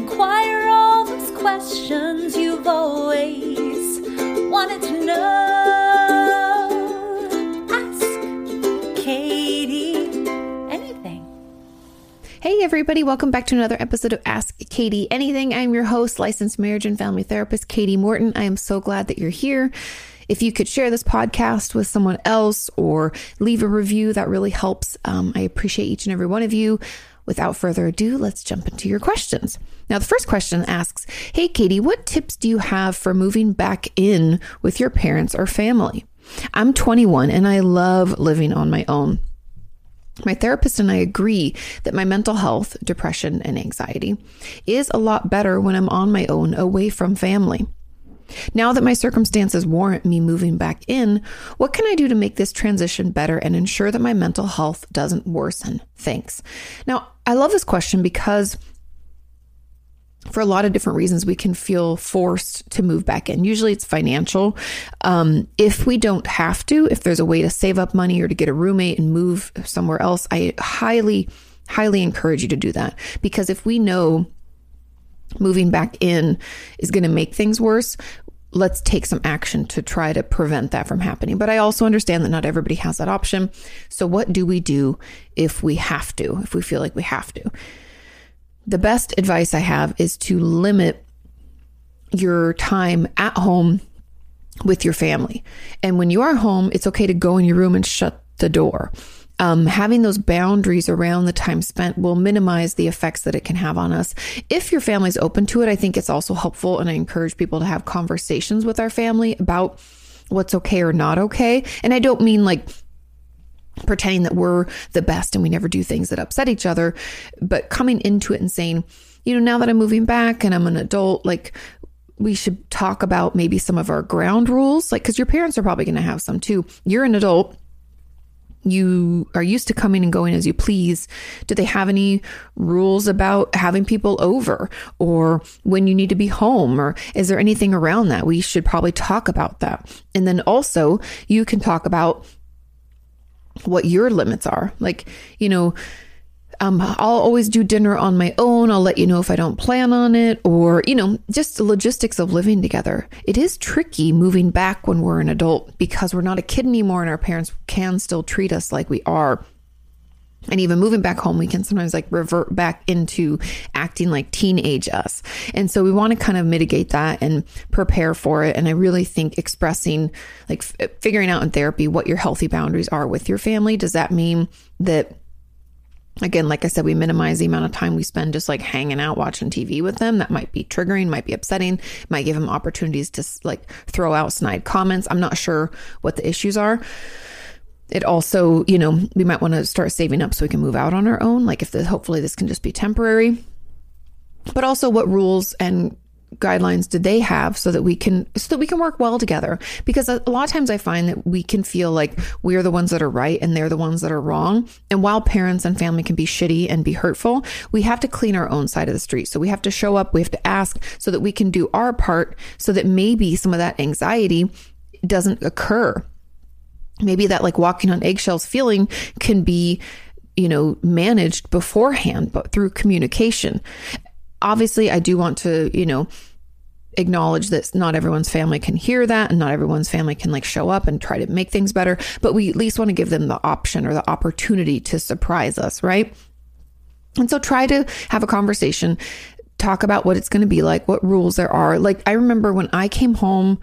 inquire all those questions you've always wanted to know. Ask Katie anything. Hey, everybody, welcome back to another episode of Ask Katie Anything. I'm your host, licensed marriage and family therapist, Katie Morton. I am so glad that you're here. If you could share this podcast with someone else or leave a review, that really helps. Um, I appreciate each and every one of you. Without further ado, let's jump into your questions. Now, the first question asks Hey, Katie, what tips do you have for moving back in with your parents or family? I'm 21 and I love living on my own. My therapist and I agree that my mental health, depression, and anxiety is a lot better when I'm on my own away from family. Now that my circumstances warrant me moving back in, what can I do to make this transition better and ensure that my mental health doesn't worsen? Thanks. Now, I love this question because for a lot of different reasons, we can feel forced to move back in. Usually it's financial. Um, if we don't have to, if there's a way to save up money or to get a roommate and move somewhere else, I highly, highly encourage you to do that. Because if we know moving back in is going to make things worse, let's take some action to try to prevent that from happening. But I also understand that not everybody has that option. So, what do we do if we have to, if we feel like we have to? The best advice I have is to limit your time at home with your family. And when you are home, it's okay to go in your room and shut the door. Um, having those boundaries around the time spent will minimize the effects that it can have on us. If your family's open to it, I think it's also helpful. And I encourage people to have conversations with our family about what's okay or not okay. And I don't mean like pretending that we're the best and we never do things that upset each other, but coming into it and saying, you know, now that I'm moving back and I'm an adult, like we should talk about maybe some of our ground rules, like, because your parents are probably going to have some too. You're an adult you are used to coming and going as you please. Do they have any rules about having people over or when you need to be home? Or is there anything around that? We should probably talk about that. And then also, you can talk about what your limits are. Like, you know, um, I'll always do dinner on my own. I'll let you know if I don't plan on it, or, you know, just the logistics of living together. It is tricky moving back when we're an adult because we're not a kid anymore and our parents can still treat us like we are. And even moving back home, we can sometimes like revert back into acting like teenage us. And so we want to kind of mitigate that and prepare for it. And I really think expressing, like f- figuring out in therapy what your healthy boundaries are with your family. Does that mean that Again, like I said, we minimize the amount of time we spend just like hanging out watching TV with them. That might be triggering, might be upsetting, might give them opportunities to like throw out snide comments. I'm not sure what the issues are. It also, you know, we might want to start saving up so we can move out on our own. Like if the, hopefully this can just be temporary. But also what rules and guidelines do they have so that we can so that we can work well together? Because a, lot of times i find that we can feel like we're the ones that are right and they're the ones that are wrong. And while parents and family can be shitty and be hurtful we have to clean our own side of the street. So we have to show up we have to ask so that we can do our part so that maybe some of that anxiety doesn't occur. Maybe that like walking on eggshells feeling can be you know managed beforehand but through communication obviously, I do want to, you know, acknowledge that not everyone's family can hear that and not everyone's family can like show up and try to make things better, but we at least want to give them the option or the opportunity to surprise us, right? And so try to have a conversation, talk about what it's going to be like, what rules there are. Like I remember when I came home,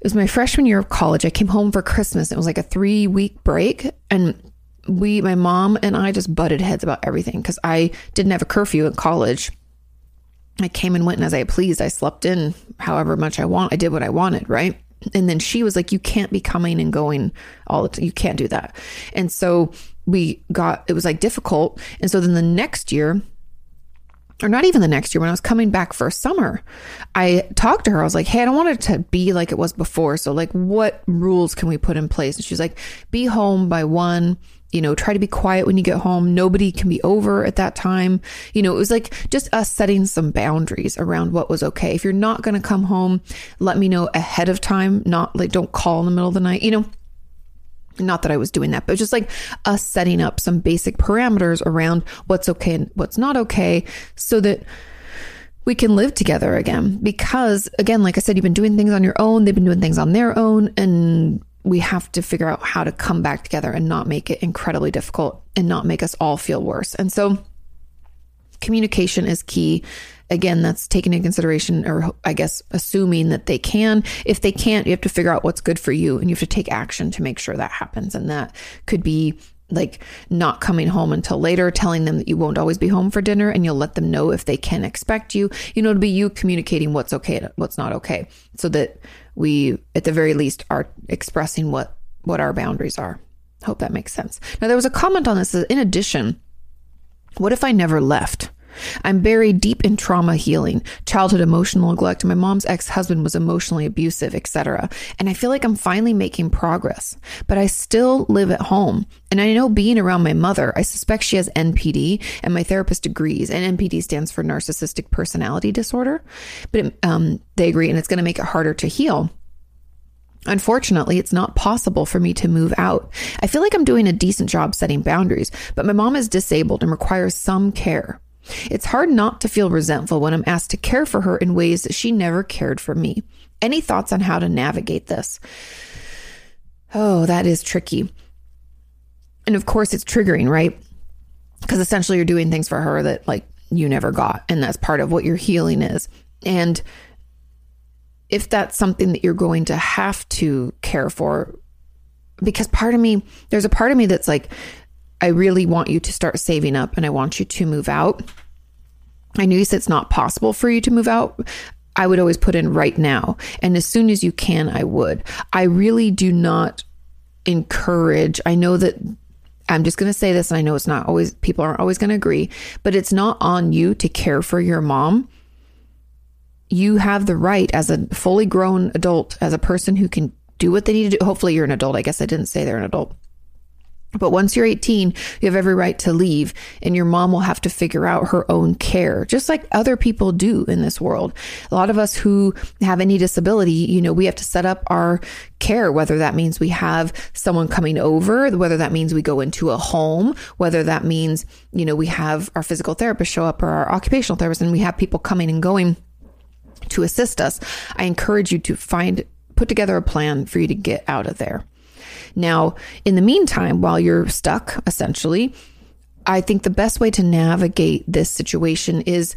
it was my freshman year of college. I came home for Christmas. It was like a 3 week break and we my mom and I just butted heads about everything cuz I didn't have a curfew in college I came and went and as I pleased. I slept in however much I want. I did what I wanted, right? And then she was like, You can't be coming and going all the time. You can't do that. And so we got, it was like difficult. And so then the next year, or not even the next year, when I was coming back for summer, I talked to her. I was like, Hey, I don't want it to be like it was before. So, like, what rules can we put in place? And she's like, Be home by one you know, try to be quiet when you get home. Nobody can be over at that time. You know, it was like just us setting some boundaries around what was okay. If you're not going to come home, let me know ahead of time, not like don't call in the middle of the night, you know. Not that I was doing that, but just like us setting up some basic parameters around what's okay and what's not okay so that we can live together again. Because, again, like I said, you've been doing things on your own, they've been doing things on their own, and we have to figure out how to come back together and not make it incredibly difficult and not make us all feel worse. And so, communication is key. Again, that's taken into consideration, or I guess assuming that they can. If they can't, you have to figure out what's good for you and you have to take action to make sure that happens. And that could be like not coming home until later, telling them that you won't always be home for dinner and you'll let them know if they can expect you. You know, to be you communicating what's okay, and what's not okay, so that we, at the very least, are expressing what what our boundaries are. Hope that makes sense. Now, there was a comment on this. In addition, what if I never left? I'm buried deep in trauma healing, childhood emotional neglect. My mom's ex-husband was emotionally abusive, etc. And I feel like I'm finally making progress, but I still live at home. And I know being around my mother, I suspect she has NPD and my therapist agrees. And NPD stands for narcissistic personality disorder, but it, um, they agree and it's going to make it harder to heal. Unfortunately, it's not possible for me to move out. I feel like I'm doing a decent job setting boundaries, but my mom is disabled and requires some care. It's hard not to feel resentful when I'm asked to care for her in ways that she never cared for me. Any thoughts on how to navigate this? Oh, that is tricky. And of course, it's triggering, right? Because essentially you're doing things for her that like you never got. And that's part of what your healing is. And if that's something that you're going to have to care for, because part of me, there's a part of me that's like, I really want you to start saving up and I want you to move out. I said it's not possible for you to move out. I would always put in right now. And as soon as you can, I would. I really do not encourage, I know that I'm just going to say this, and I know it's not always, people aren't always going to agree, but it's not on you to care for your mom. You have the right as a fully grown adult, as a person who can do what they need to do. Hopefully, you're an adult. I guess I didn't say they're an adult. But once you're 18, you have every right to leave, and your mom will have to figure out her own care, just like other people do in this world. A lot of us who have any disability, you know, we have to set up our care, whether that means we have someone coming over, whether that means we go into a home, whether that means, you know, we have our physical therapist show up or our occupational therapist, and we have people coming and going to assist us. I encourage you to find, put together a plan for you to get out of there. Now, in the meantime, while you're stuck, essentially, I think the best way to navigate this situation is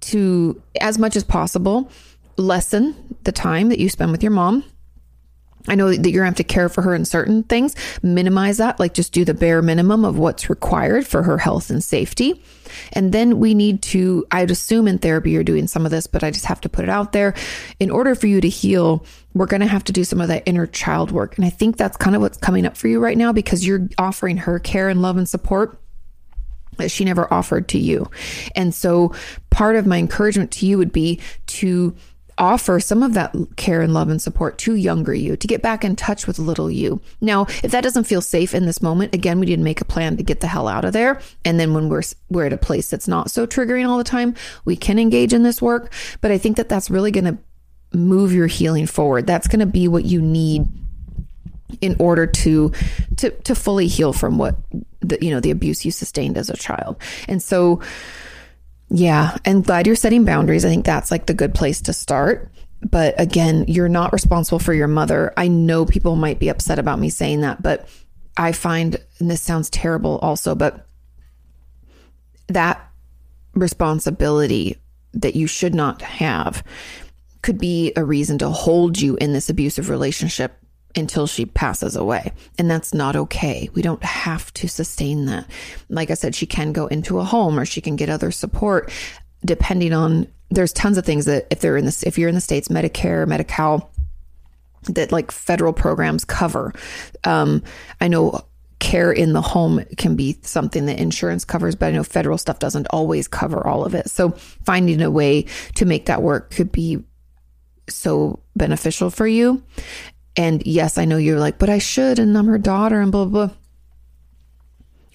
to, as much as possible, lessen the time that you spend with your mom. I know that you're to have to care for her in certain things. Minimize that, like just do the bare minimum of what's required for her health and safety. And then we need to, I'd assume in therapy you're doing some of this, but I just have to put it out there. In order for you to heal, we're going to have to do some of that inner child work. And I think that's kind of what's coming up for you right now because you're offering her care and love and support that she never offered to you. And so part of my encouragement to you would be to offer some of that care and love and support to younger you to get back in touch with little you. Now, if that doesn't feel safe in this moment, again, we need to make a plan to get the hell out of there. And then when we're we're at a place that's not so triggering all the time, we can engage in this work. But I think that that's really going to move your healing forward. That's going to be what you need in order to to to fully heal from what the you know the abuse you sustained as a child. And so yeah, and glad you're setting boundaries. I think that's like the good place to start. But again, you're not responsible for your mother. I know people might be upset about me saying that, but I find, and this sounds terrible also, but that responsibility that you should not have could be a reason to hold you in this abusive relationship until she passes away. And that's not okay. We don't have to sustain that. Like I said, she can go into a home or she can get other support depending on there's tons of things that if they're in this if you're in the states medicare medi-cal that like federal programs cover um, i know care in the home can be something that insurance covers but i know federal stuff doesn't always cover all of it so finding a way to make that work could be so beneficial for you and yes, I know you're like, but I should, and I'm her daughter, and blah, blah, blah.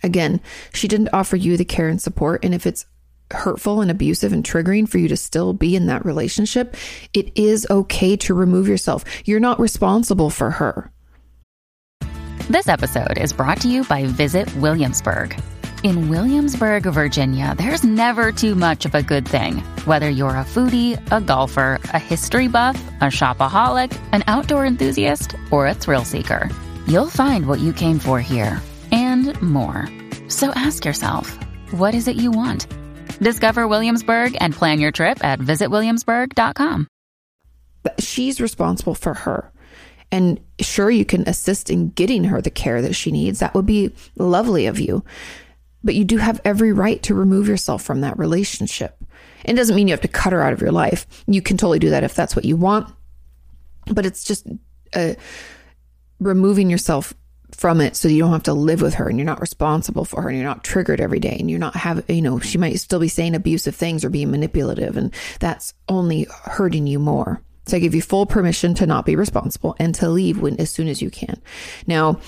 Again, she didn't offer you the care and support. And if it's hurtful and abusive and triggering for you to still be in that relationship, it is okay to remove yourself. You're not responsible for her. This episode is brought to you by Visit Williamsburg. In Williamsburg, Virginia, there's never too much of a good thing. Whether you're a foodie, a golfer, a history buff, a shopaholic, an outdoor enthusiast, or a thrill seeker, you'll find what you came for here and more. So ask yourself, what is it you want? Discover Williamsburg and plan your trip at visitwilliamsburg.com. She's responsible for her. And sure, you can assist in getting her the care that she needs. That would be lovely of you but you do have every right to remove yourself from that relationship. It doesn't mean you have to cut her out of your life. You can totally do that if that's what you want, but it's just uh, removing yourself from it so you don't have to live with her and you're not responsible for her and you're not triggered every day and you're not have you know she might still be saying abusive things or being manipulative and that's only hurting you more so i give you full permission to not be responsible and to leave when as soon as you can now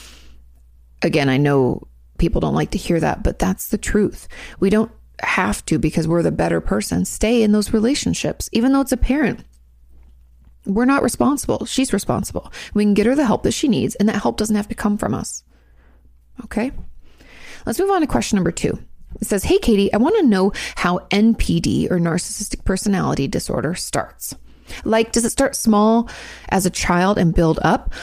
again i know people don't like to hear that, but that's the truth. We don't have to because we're the better person stay in those relationships, even though it's a parent. We're not responsible. She's responsible. We can get her the help that she needs, and that help doesn't have to come from us. Okay. Let's move on to question number two. It says, Hey, Katie, I want to know how NPD or narcissistic personality disorder starts. Like, does it start small as a child and build up?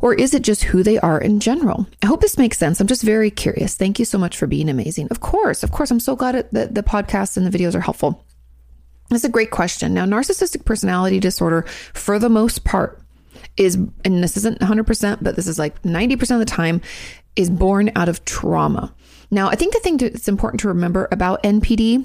Or is it just who they are in general? I hope this makes sense. I'm just very curious. Thank you so much for being amazing. Of course, of course, I'm so glad that the podcasts and the videos are helpful. That's a great question. Now, narcissistic personality disorder, for the most part, is, and this isn't 100%, but this is like 90% of the time, is born out of trauma. Now, I think the thing that's important to remember about NPD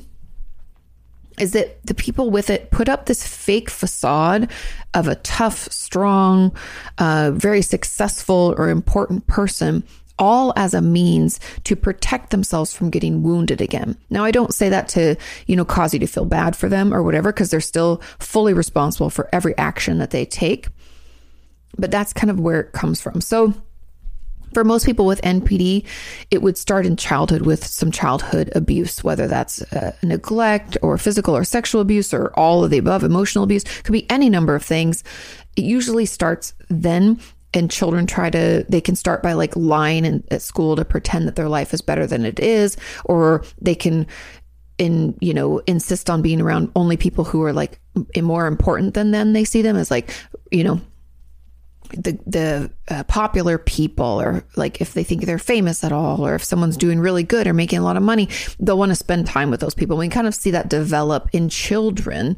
is that the people with it put up this fake facade of a tough, strong, uh, very successful or important person all as a means to protect themselves from getting wounded again. Now, I don't say that to, you know, cause you to feel bad for them or whatever, because they're still fully responsible for every action that they take. But that's kind of where it comes from. So, for most people with NPD, it would start in childhood with some childhood abuse, whether that's uh, neglect or physical or sexual abuse or all of the above, emotional abuse, could be any number of things. It usually starts then and children try to they can start by like lying in, at school to pretend that their life is better than it is or they can in you know insist on being around only people who are like more important than them they see them as like you know the the uh, popular people or like if they think they're famous at all or if someone's doing really good or making a lot of money they'll want to spend time with those people. We kind of see that develop in children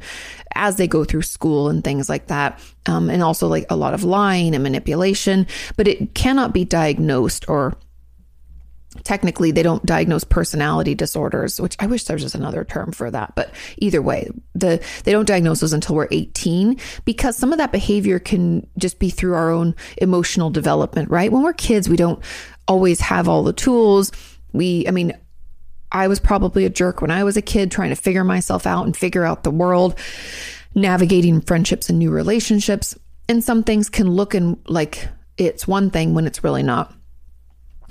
as they go through school and things like that um, and also like a lot of lying and manipulation but it cannot be diagnosed or technically they don't diagnose personality disorders which i wish there was just another term for that but either way the they don't diagnose those until we're 18 because some of that behavior can just be through our own emotional development right? When we're kids we don't always have all the tools. We i mean i was probably a jerk when i was a kid trying to figure myself out and figure out the world navigating friendships and new relationships. And some things can look and like it's one thing when it's really not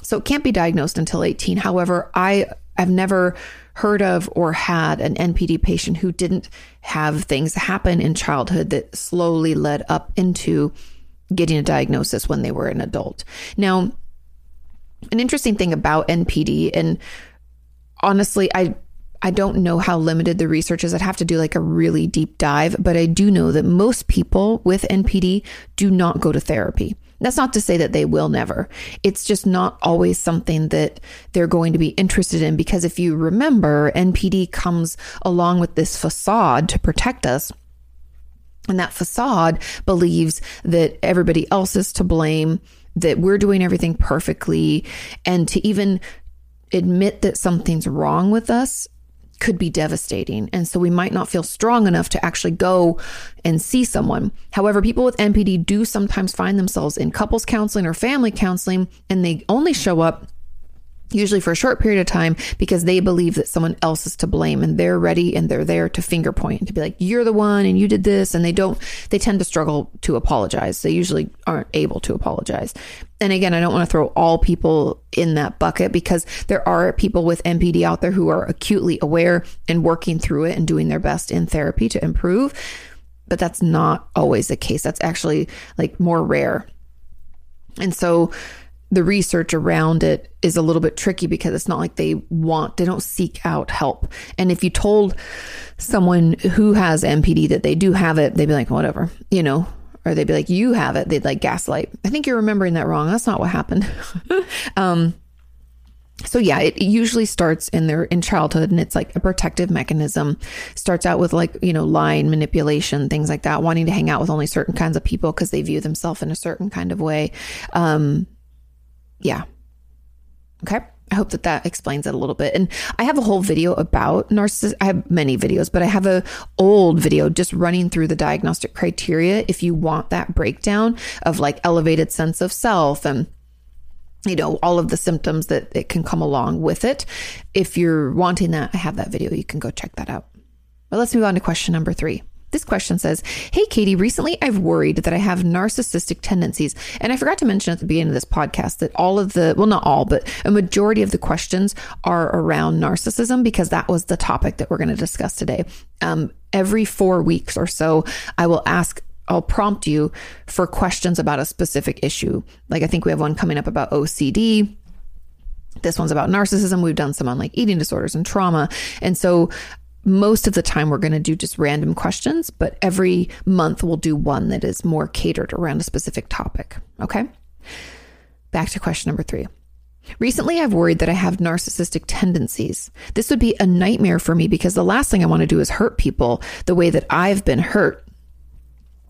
so it can't be diagnosed until 18. However, I have never heard of or had an NPD patient who didn't have things happen in childhood that slowly led up into getting a diagnosis when they were an adult. Now, an interesting thing about NPD, and honestly, I I don't know how limited the research is. I'd have to do like a really deep dive, but I do know that most people with NPD do not go to therapy. That's not to say that they will never. It's just not always something that they're going to be interested in because if you remember, NPD comes along with this facade to protect us. And that facade believes that everybody else is to blame, that we're doing everything perfectly, and to even admit that something's wrong with us could be devastating. And so we might not feel strong enough to actually go and see someone. However, people with NPD do sometimes find themselves in couples counseling or family counseling, and they only show up usually for a short period of time because they believe that someone else is to blame and they're ready and they're there to finger point and to be like you're the one and you did this. And they don't they tend to struggle to apologize. They usually aren't able to apologize. And again i don't want to throw all people in that bucket because there are people with npd out there who are acutely aware and working through it and doing their best in therapy to improve but that's not always the case. That's actually like more rare. And so the research around it is a little bit tricky because it's not like they want, they don't seek out help. And if you told someone who has NPD that they do have it, they'd be like, whatever, you know, or they'd be like, you have it. They'd like gaslight. I think you're remembering that wrong. That's not what happened. um, so yeah, it usually starts in their in childhood and it's like a protective mechanism. Starts out with like, you know, lying, manipulation, things like that, wanting to hang out with only certain kinds of people because they view themselves in a certain kind of way. Um yeah. Okay. I hope that that explains it a little bit. And I have a whole video about narcissism. I have many videos, but I have a old video just running through the diagnostic criteria if you want that breakdown of like elevated sense of self and you know, all of the symptoms that it can come along with it. If you're wanting that, I have that video. You can go check that out. But let's move on to question number three. This question says, Hey, Katie, recently I've worried that I have narcissistic tendencies. And I forgot to mention at the beginning of this podcast that all of the, well, not all, but a majority of the questions are around narcissism because that was the topic that we're going to discuss today. Um, every four weeks or so, I will ask I'll prompt you for questions about a specific issue. Like I think we have one coming up about OCD. This one's about narcissism. We've done some on like eating disorders and trauma. And so most of the time we're going to do just random questions, but every month we'll do one that is more catered around a specific topic. Okay. Back to question number three. Recently, I've worried that I have narcissistic tendencies. This would be a nightmare for me because the last thing I want to do is hurt people the way that I've been hurt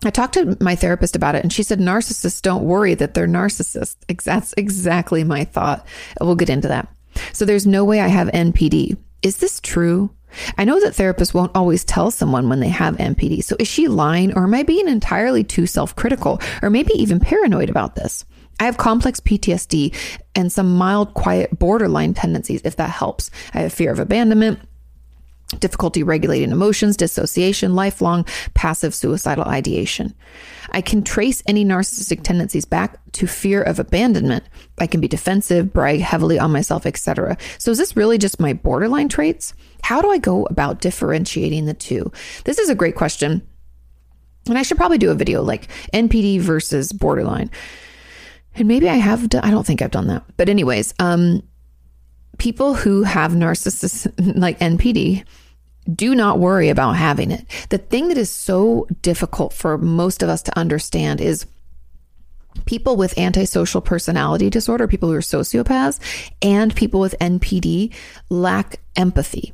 I talked to my therapist about it and she said narcissists don't worry that they're narcissists. That's exactly my thought. We'll get into that. So there's no way I have NPD. Is this true? I know that therapists won't always tell someone when they have NPD. So is she lying or am I being entirely too self critical or maybe even paranoid about this? I have complex PTSD and some mild, quiet borderline tendencies, if that helps. I have fear of abandonment, difficulty regulating emotions, dissociation, lifelong passive suicidal ideation. I can trace any narcissistic tendencies back to fear of abandonment. I can be defensive, brag heavily on myself, etc. So is this really just my borderline traits? How do I go about differentiating the two? This is a great question. And I should probably do a video like NPD versus borderline. And maybe I have done, I don't think I've done that. But anyways, um people who have narcissist like NPD do not worry about having it. The thing that is so difficult for most of us to understand is people with antisocial personality disorder, people who are sociopaths, and people with NPD lack empathy.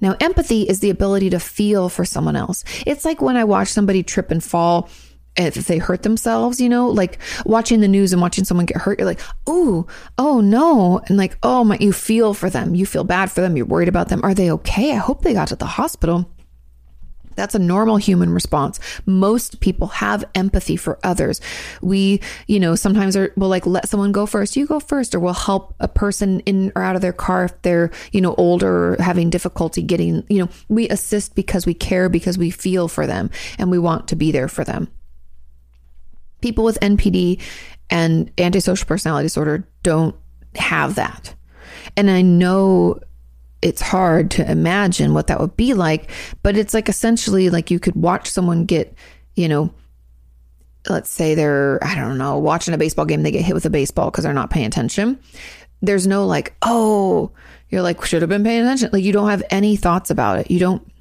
Now, empathy is the ability to feel for someone else. It's like when I watch somebody trip and fall if they hurt themselves, you know, like watching the news and watching someone get hurt, you're like, oh, oh no. And like, oh my, you feel for them. You feel bad for them. You're worried about them. Are they okay? I hope they got to the hospital. That's a normal human response. Most people have empathy for others. We, you know, sometimes are, we'll like let someone go first. You go first, or we'll help a person in or out of their car if they're, you know, older or having difficulty getting, you know, we assist because we care, because we feel for them and we want to be there for them people with NPD and antisocial personality disorder don't have that. And I know it's hard to imagine what that would be like, but it's like essentially like you could watch someone get, you know, let's say they're, I don't know, watching a baseball game, they get hit with a baseball because they're not paying attention. There's no like, oh, you're like, should have been paying attention. Like you don't have any thoughts about it. You don't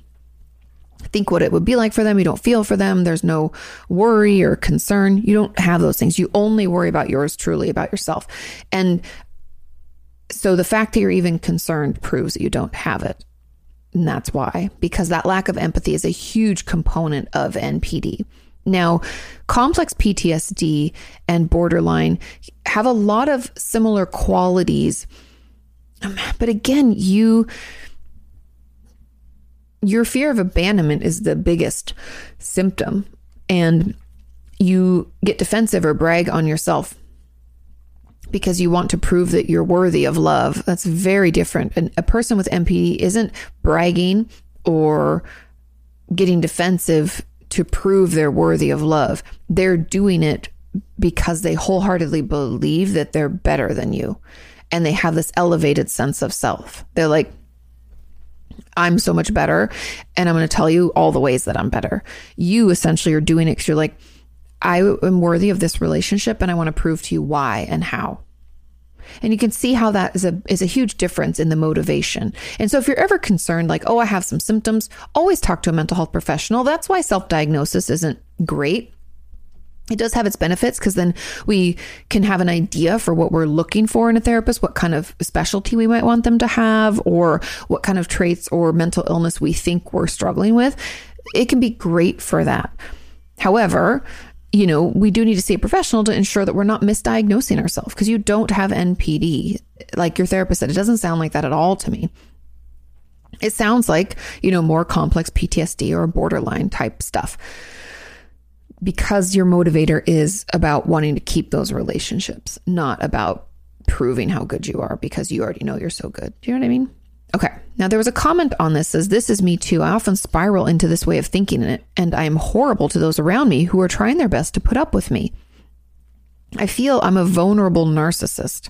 think what it would be like for them. You don't feel for them. There's no worry or concern. You don't have those things. You only worry about yours truly, about yourself. And so the fact that you're even concerned proves that you don't have it. And that's why, because that lack of empathy is a huge component of NPD. Now, complex PTSD and borderline have a lot of similar qualities. Um, but again, you your fear of abandonment is the biggest symptom. And you get defensive or brag on yourself because you want to prove that you're worthy of love. That's very different. And a person with NPD isn't bragging or getting defensive to prove they're worthy of love. They're doing it because they wholeheartedly believe that they're better than you and they have this elevated sense of self. They're like, I'm so much better. And I'm going to tell you all the ways that I'm better. You essentially are doing it because you're like, I am worthy of this relationship and I want to prove to you why and how. And you can see how that is a is a huge difference in the motivation. And so if you're ever concerned like, "Oh, I have some symptoms," always talk to a mental health professional. That's why self-diagnosis isn't great. It does have its benefits because then we can have an idea for what we're looking for in a therapist, what kind of specialty we might want them to have, or what kind of traits or mental illness we think we're struggling with. It can be great for that. However, you know, we do need to see a professional to ensure that we're not misdiagnosing ourselves because you don't have NPD, like your therapist said. It doesn't sound like that at all to me. It sounds like, you know, more complex PTSD or borderline type stuff because your motivator is about wanting to keep those relationships, not about proving how good you are because you already know you're so good. Do you know what I mean? Okay. Now there was a comment on this says this is me too. I often spiral into this way of thinking it and I am horrible to those around me who are trying their best to put up with me. I feel I'm a vulnerable narcissist.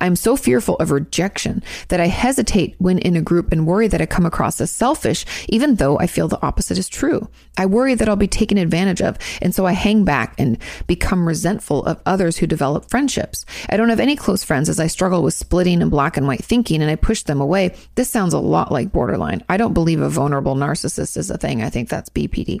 I'm so fearful of rejection that I hesitate when in a group and worry that I come across as selfish, even though I feel the opposite is true. I worry that I'll be taken advantage of, and so I hang back and become resentful of others who develop friendships. I don't have any close friends as I struggle with splitting and black and white thinking and I push them away. This sounds a lot like borderline. I don't believe a vulnerable narcissist is a thing. I think that's BPD.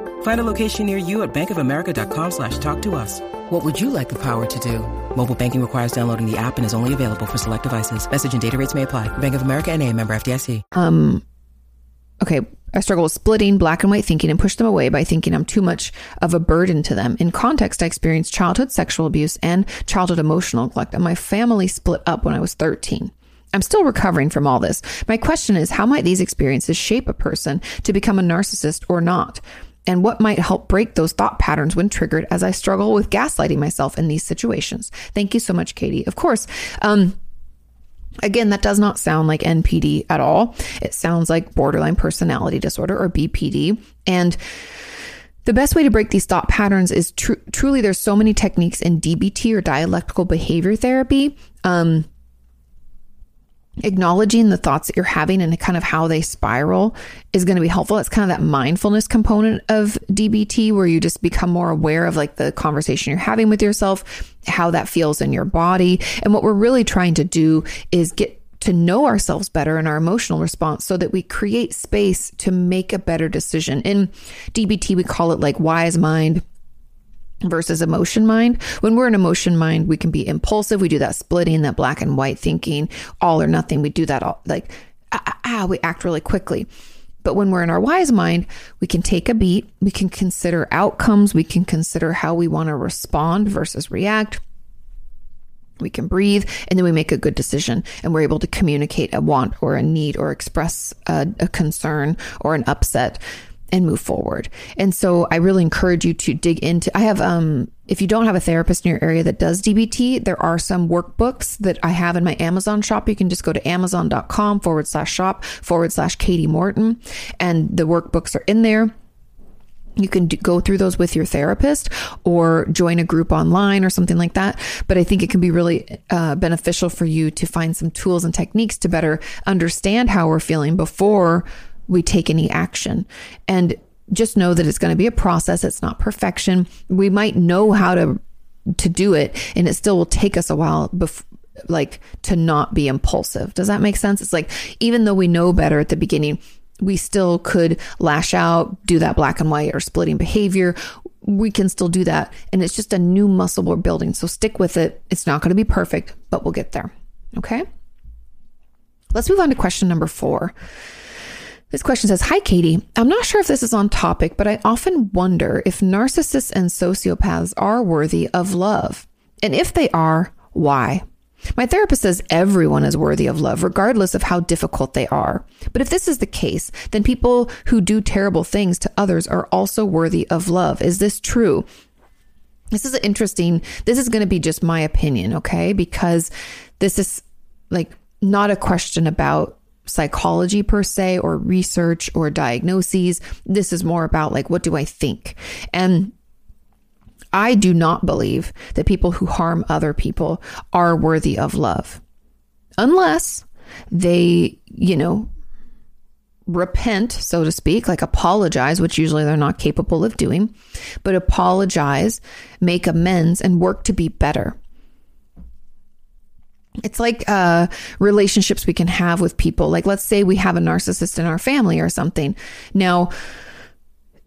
Find a location near you at bankofamerica.com slash talk to us. What would you like the power to do? Mobile banking requires downloading the app and is only available for select devices. Message and data rates may apply. Bank of America and a member FDIC. Um, okay. I struggle with splitting black and white thinking and push them away by thinking I'm too much of a burden to them. In context, I experienced childhood sexual abuse and childhood emotional neglect, and my family split up when I was 13. I'm still recovering from all this. My question is how might these experiences shape a person to become a narcissist or not? And what might help break those thought patterns when triggered as I struggle with gaslighting myself in these situations. Thank you so much, Katie. Of course, um, Again, that does not sound like NPD at all. It sounds like borderline personality disorder or BPD. And the best way to break these thought patterns is tr- truly there's so many techniques in DBT or dialectical behavior therapy. Um, acknowledging the thoughts that you're having and kind of how they spiral is going to be helpful. It's kind of that mindfulness component of DBT where you just become more aware of like the conversation you're having with yourself, how that feels in your body. And what we're really trying to do is get to know ourselves better and our emotional response so that we create space to make a better decision. In DBT, we call it like wise mind, versus emotion mind. When we're in emotion mind, we can be impulsive. We do that splitting, that black and white thinking, all or nothing. We do that all like, ah, ah, ah, we act really quickly. But when we're in our wise mind, we can take a beat. We can consider outcomes. We can consider how we want to respond versus react. We can breathe and then we make a good decision and we're able to communicate a want or a need or express a, a concern or an upset and move forward. And so I really encourage you to dig into I have um if you don't have a therapist in your area that does DBT, there are some workbooks that I have in my Amazon shop. You can just go to amazon.com forward slash shop forward slash Katie Morton and the workbooks are in there. You can do, go through those with your therapist or join a group online or something like that. But I think it can be really uh, beneficial for you to find some tools and techniques to better understand how we're feeling before we take any action. And just know that it's going to be a process. It's not perfection. We might know how to to do it and it still will take us a while before like to not be impulsive. Does that make sense? It's like even though we know better at the beginning, we still could lash out, do that black and white or splitting behavior. We can still do that. And it's just a new muscle we're building. So stick with it. It's not going to be perfect, but we'll get there. Okay. Let's move on to question number four. This question says Hi, Katie. I'm not sure if this is on topic, but I often wonder if narcissists and sociopaths are worthy of love. And if they are, why? My therapist says everyone is worthy of love, regardless of how difficult they are. But if this is the case, then people who do terrible things to others are also worthy of love. Is this true? This is interesting. This is going to be just my opinion, okay? Because this is like not a question about psychology per se or research or diagnoses. This is more about like, what do I think? And I do not believe that people who harm other people are worthy of love unless they, you know, repent, so to speak, like apologize, which usually they're not capable of doing, but apologize, make amends, and work to be better. It's like uh, relationships we can have with people. Like, let's say we have a narcissist in our family or something. Now,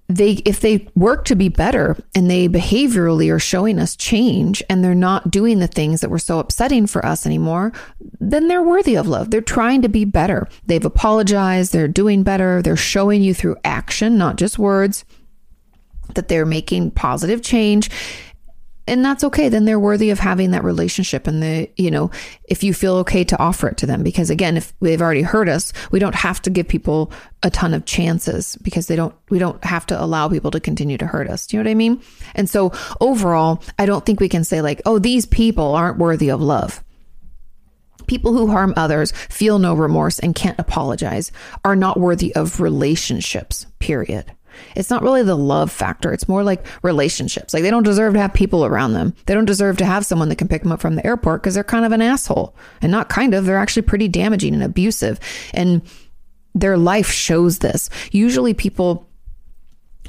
they if they work to be better and they behaviorally are showing us change and they're not doing the things that were so upsetting for us anymore then they're worthy of love. They're trying to be better. They've apologized. They're doing better. They're showing you through action not just words that they're making positive change and that's okay then they're worthy of having that relationship and the you know if you feel okay to offer it to them. Because again if they've already hurt us we don't have to give people a ton of chances because they don't we don't have to allow people to continue to hurt us. Do you know what i mean? And so overall i don't think we can say like oh these people aren't worthy of love. People who harm others, feel no remorse, and can't apologize are not worthy of relationships, period. It's not really the love factor. It's more like relationships. Like they don't deserve to have people around them. They don't deserve to have someone that can pick them up from the airport because they're kind of an asshole. And not kind of, they're actually pretty damaging and abusive. And their life shows this. Usually people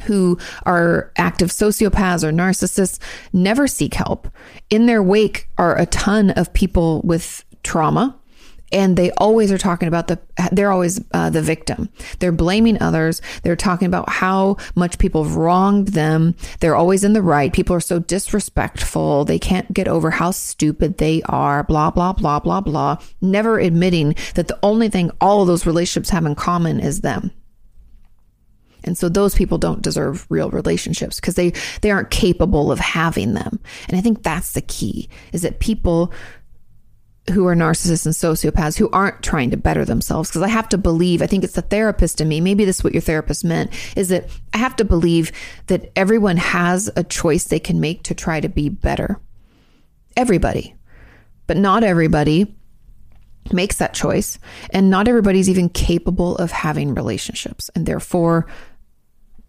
who are active sociopaths or narcissists never seek help. In their wake are a ton of people with trauma and they always are talking about the they're always uh, the victim. They're blaming others. They're talking about how much people have wronged them. They're always in the right. People are so disrespectful. They can't get over how stupid they are blah blah blah blah blah. Never admitting that the only thing all of those relationships have in common is them. And so those people don't deserve real relationships because they they aren't capable of having them. And i think that's the key is that people who are narcissists and sociopaths who aren't trying to better themselves. Because I have to believe I think it's the therapist in me maybe this is what your therapist meant is that I have to believe that everyone has a choice they can make to try to be better. Everybody. But not everybody makes that choice and not everybody's even capable of having relationships and therefore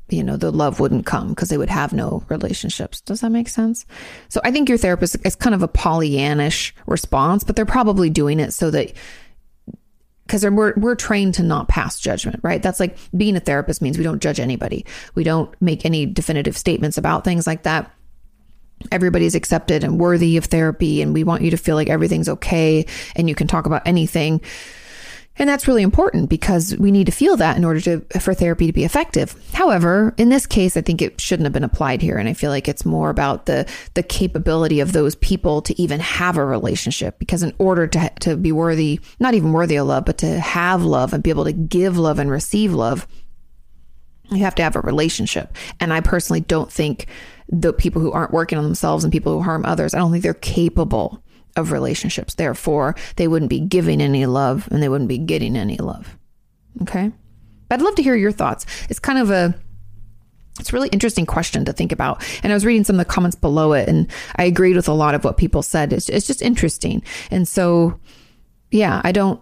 you know, the love wouldn't come because they would have no relationships. Does that make sense? So I think your therapist is kind of a Pollyannish response, but they're probably doing it so that because we're we're trained to not pass judgment, right? That's like being a therapist means we don't judge anybody. We don't make any definitive statements about things like that. Everybody's accepted and worthy of therapy, and we want you to feel like everything's okay and you can talk about anything. And that's really important because we need to feel that in order to for therapy to be effective. However, in this case, I think it shouldn't have been applied here and I feel like it's more about the the capability of those people to even have a relationship because in order to to be worthy, not even worthy of love, but to have love and be able to give love and receive love, you have to have a relationship. And I personally don't think the people who aren't working on themselves and people who harm others, I don't think they're capable of relationships. Therefore, they wouldn't be giving any love and they wouldn't be getting any love. Okay. But I'd love to hear your thoughts. It's kind of a it's a really interesting question to think about. And I was reading some of the comments below it and I agreed with a lot of what people said. It's, it's just interesting. And so, yeah, I don't,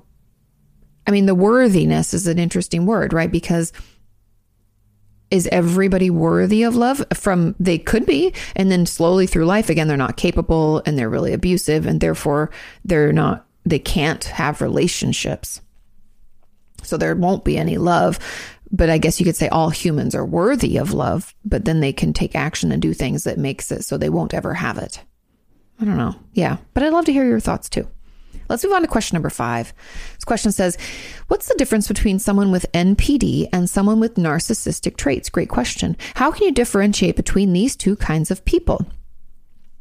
I mean, the worthiness is an interesting word, right? Because is everybody worthy of love from they could be and then slowly through life again they're not capable and they're really abusive and therefore they're not they can't have relationships. So there won't be any love but i guess you could say all humans are worthy of love but then they can take action and do things that makes it so they won't ever have it. I don't know. Yeah. But i'd love to hear your thoughts too Let's move on to question number five. This question says, What's the difference between someone with NPD and someone with narcissistic traits? Great question. How can you differentiate between these two kinds of people?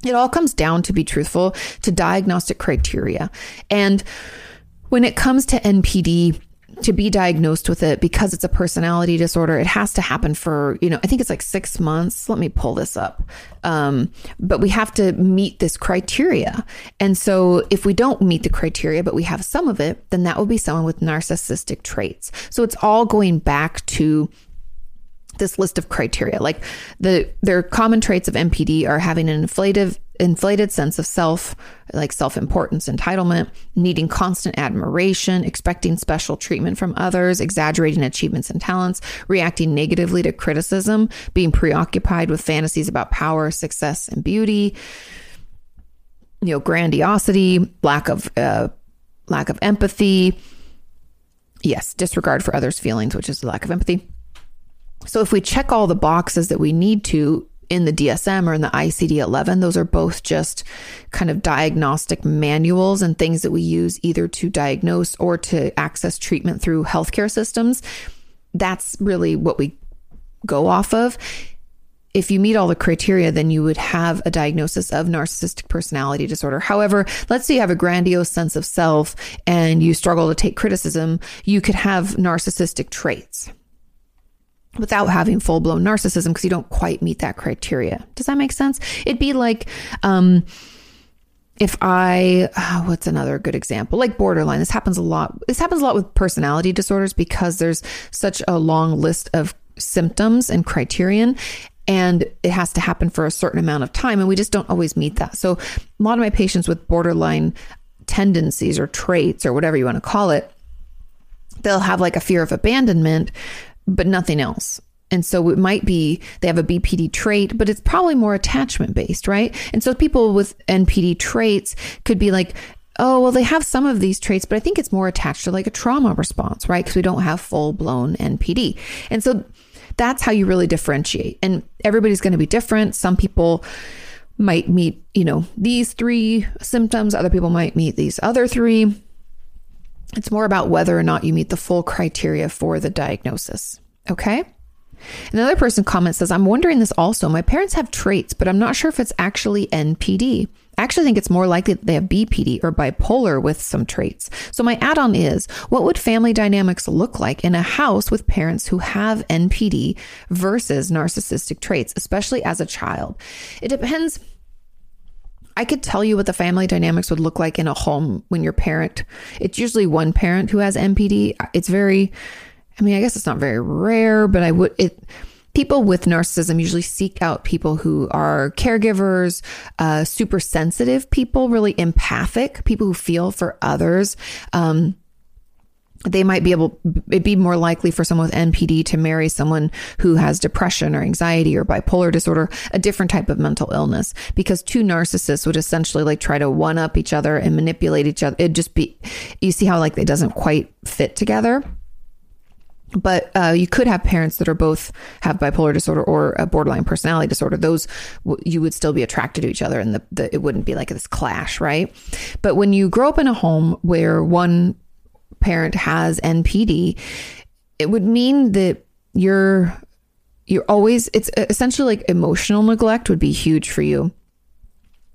It all comes down, to be truthful, to diagnostic criteria. And when it comes to NPD, to be diagnosed with it because it's a personality disorder, it has to happen for, you know, I think it's like six months. Let me pull this up. Um, but we have to meet this criteria. And so if we don't meet the criteria, but we have some of it, then that would be someone with narcissistic traits. So it's all going back to this list of criteria. Like the their common traits of NPD are having an inflated inflated sense of self, like self-importance, entitlement, needing constant admiration, expecting special treatment from others, exaggerating achievements and talents, reacting negatively to criticism, being preoccupied with fantasies about power, success, and beauty, you know, grandiosity, lack of uh, lack of empathy. Yes, disregard for others' feelings, which is lack of empathy so if we check all the boxes that we need to in the DSM or in the ICD 11, those are both just kind of diagnostic manuals and things that we use either to diagnose or to access treatment through healthcare systems. That's really what we go off of. If you meet all the criteria, then you would have a diagnosis of narcissistic personality disorder. However, let's say you have a grandiose sense of self and you struggle to take criticism, you could have narcissistic traits without having full blown narcissism because you don't quite meet that criteria. Does that make sense? It'd be like, um, if I, oh, what's another good example? Like borderline. This happens a lot. This happens a lot with personality disorders because there's such a long list of symptoms and criterion. And it has to happen for a certain amount of time. And we just don't always meet that. So, a lot of my patients with borderline tendencies or traits or whatever you want to call it, they'll have like a fear of abandonment but nothing else. And so it might be they have a BPD trait, but it's probably more attachment based, right? And so people with NPD traits could be like, oh, well, they have some of these traits, but I think it's more attached to like a trauma response, right? Because we don't have full blown NPD. And so that's how you really differentiate. And everybody's going to be different. Some people might meet, you know, these three symptoms, other people might meet these other three. It's more about whether or not you meet the full criteria for the diagnosis. Okay. Another person comments says, I'm wondering this also. My parents have traits, but I'm not sure if it's actually NPD. I actually think it's more likely that they have BPD or bipolar with some traits. So my add on is what would family dynamics look like in a house with parents who have NPD versus narcissistic traits, especially as a child? It depends I could tell you what the family dynamics would look like in a home when your parent, it's usually one parent who has NPD. It's very, I mean, I guess it's not very rare, but I would, it, people with narcissism usually seek out people who are caregivers, uh, super sensitive people, really empathic, people who feel for others. Um, they might be able it'd be more likely for someone with NPD to marry someone who has depression or anxiety or bipolar disorder, a different type of mental illness because two narcissists would essentially like try to one up each other and manipulate each other. It'd just be you see how like it doesn't quite fit together. But uh, you could have parents that are both have bipolar disorder or a borderline personality disorder. Those you would still be attracted to each other, and the, the, it wouldn't be like this clash, right? But when you grow up in a home where one parent has NPD, it would mean that you're you're always it's essentially like emotional neglect would be huge for you.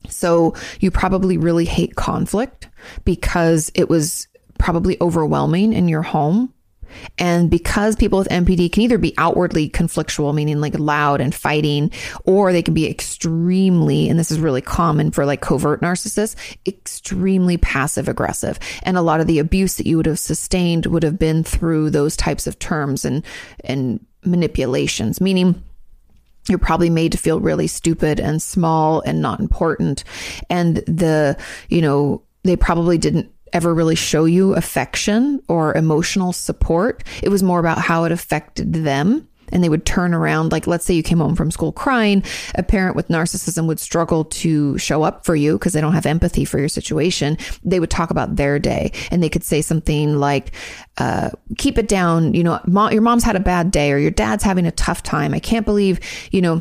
So you probably really hate conflict because it was probably overwhelming in your home. And because people with NPD can either be outwardly conflictual, meaning like loud and fighting, or they can be extremely, and this is really common for like covert narcissists, extremely passive aggressive. And a lot of the abuse that you would have sustained would have been through those types of terms and, and manipulations, meaning you're probably made to feel really stupid and small and not important. And the, you know, they probably didn't ever really show you affection or emotional support. It was more about how it affected them. And they would turn around, like, let's say you came home from school crying. A parent with narcissism would struggle to show up for you because they don't have empathy for your situation. They would talk about their day and they could say something like, uh, keep it down. You know, mom, your mom's had a bad day or your dad's having a tough time. I can't believe, you know,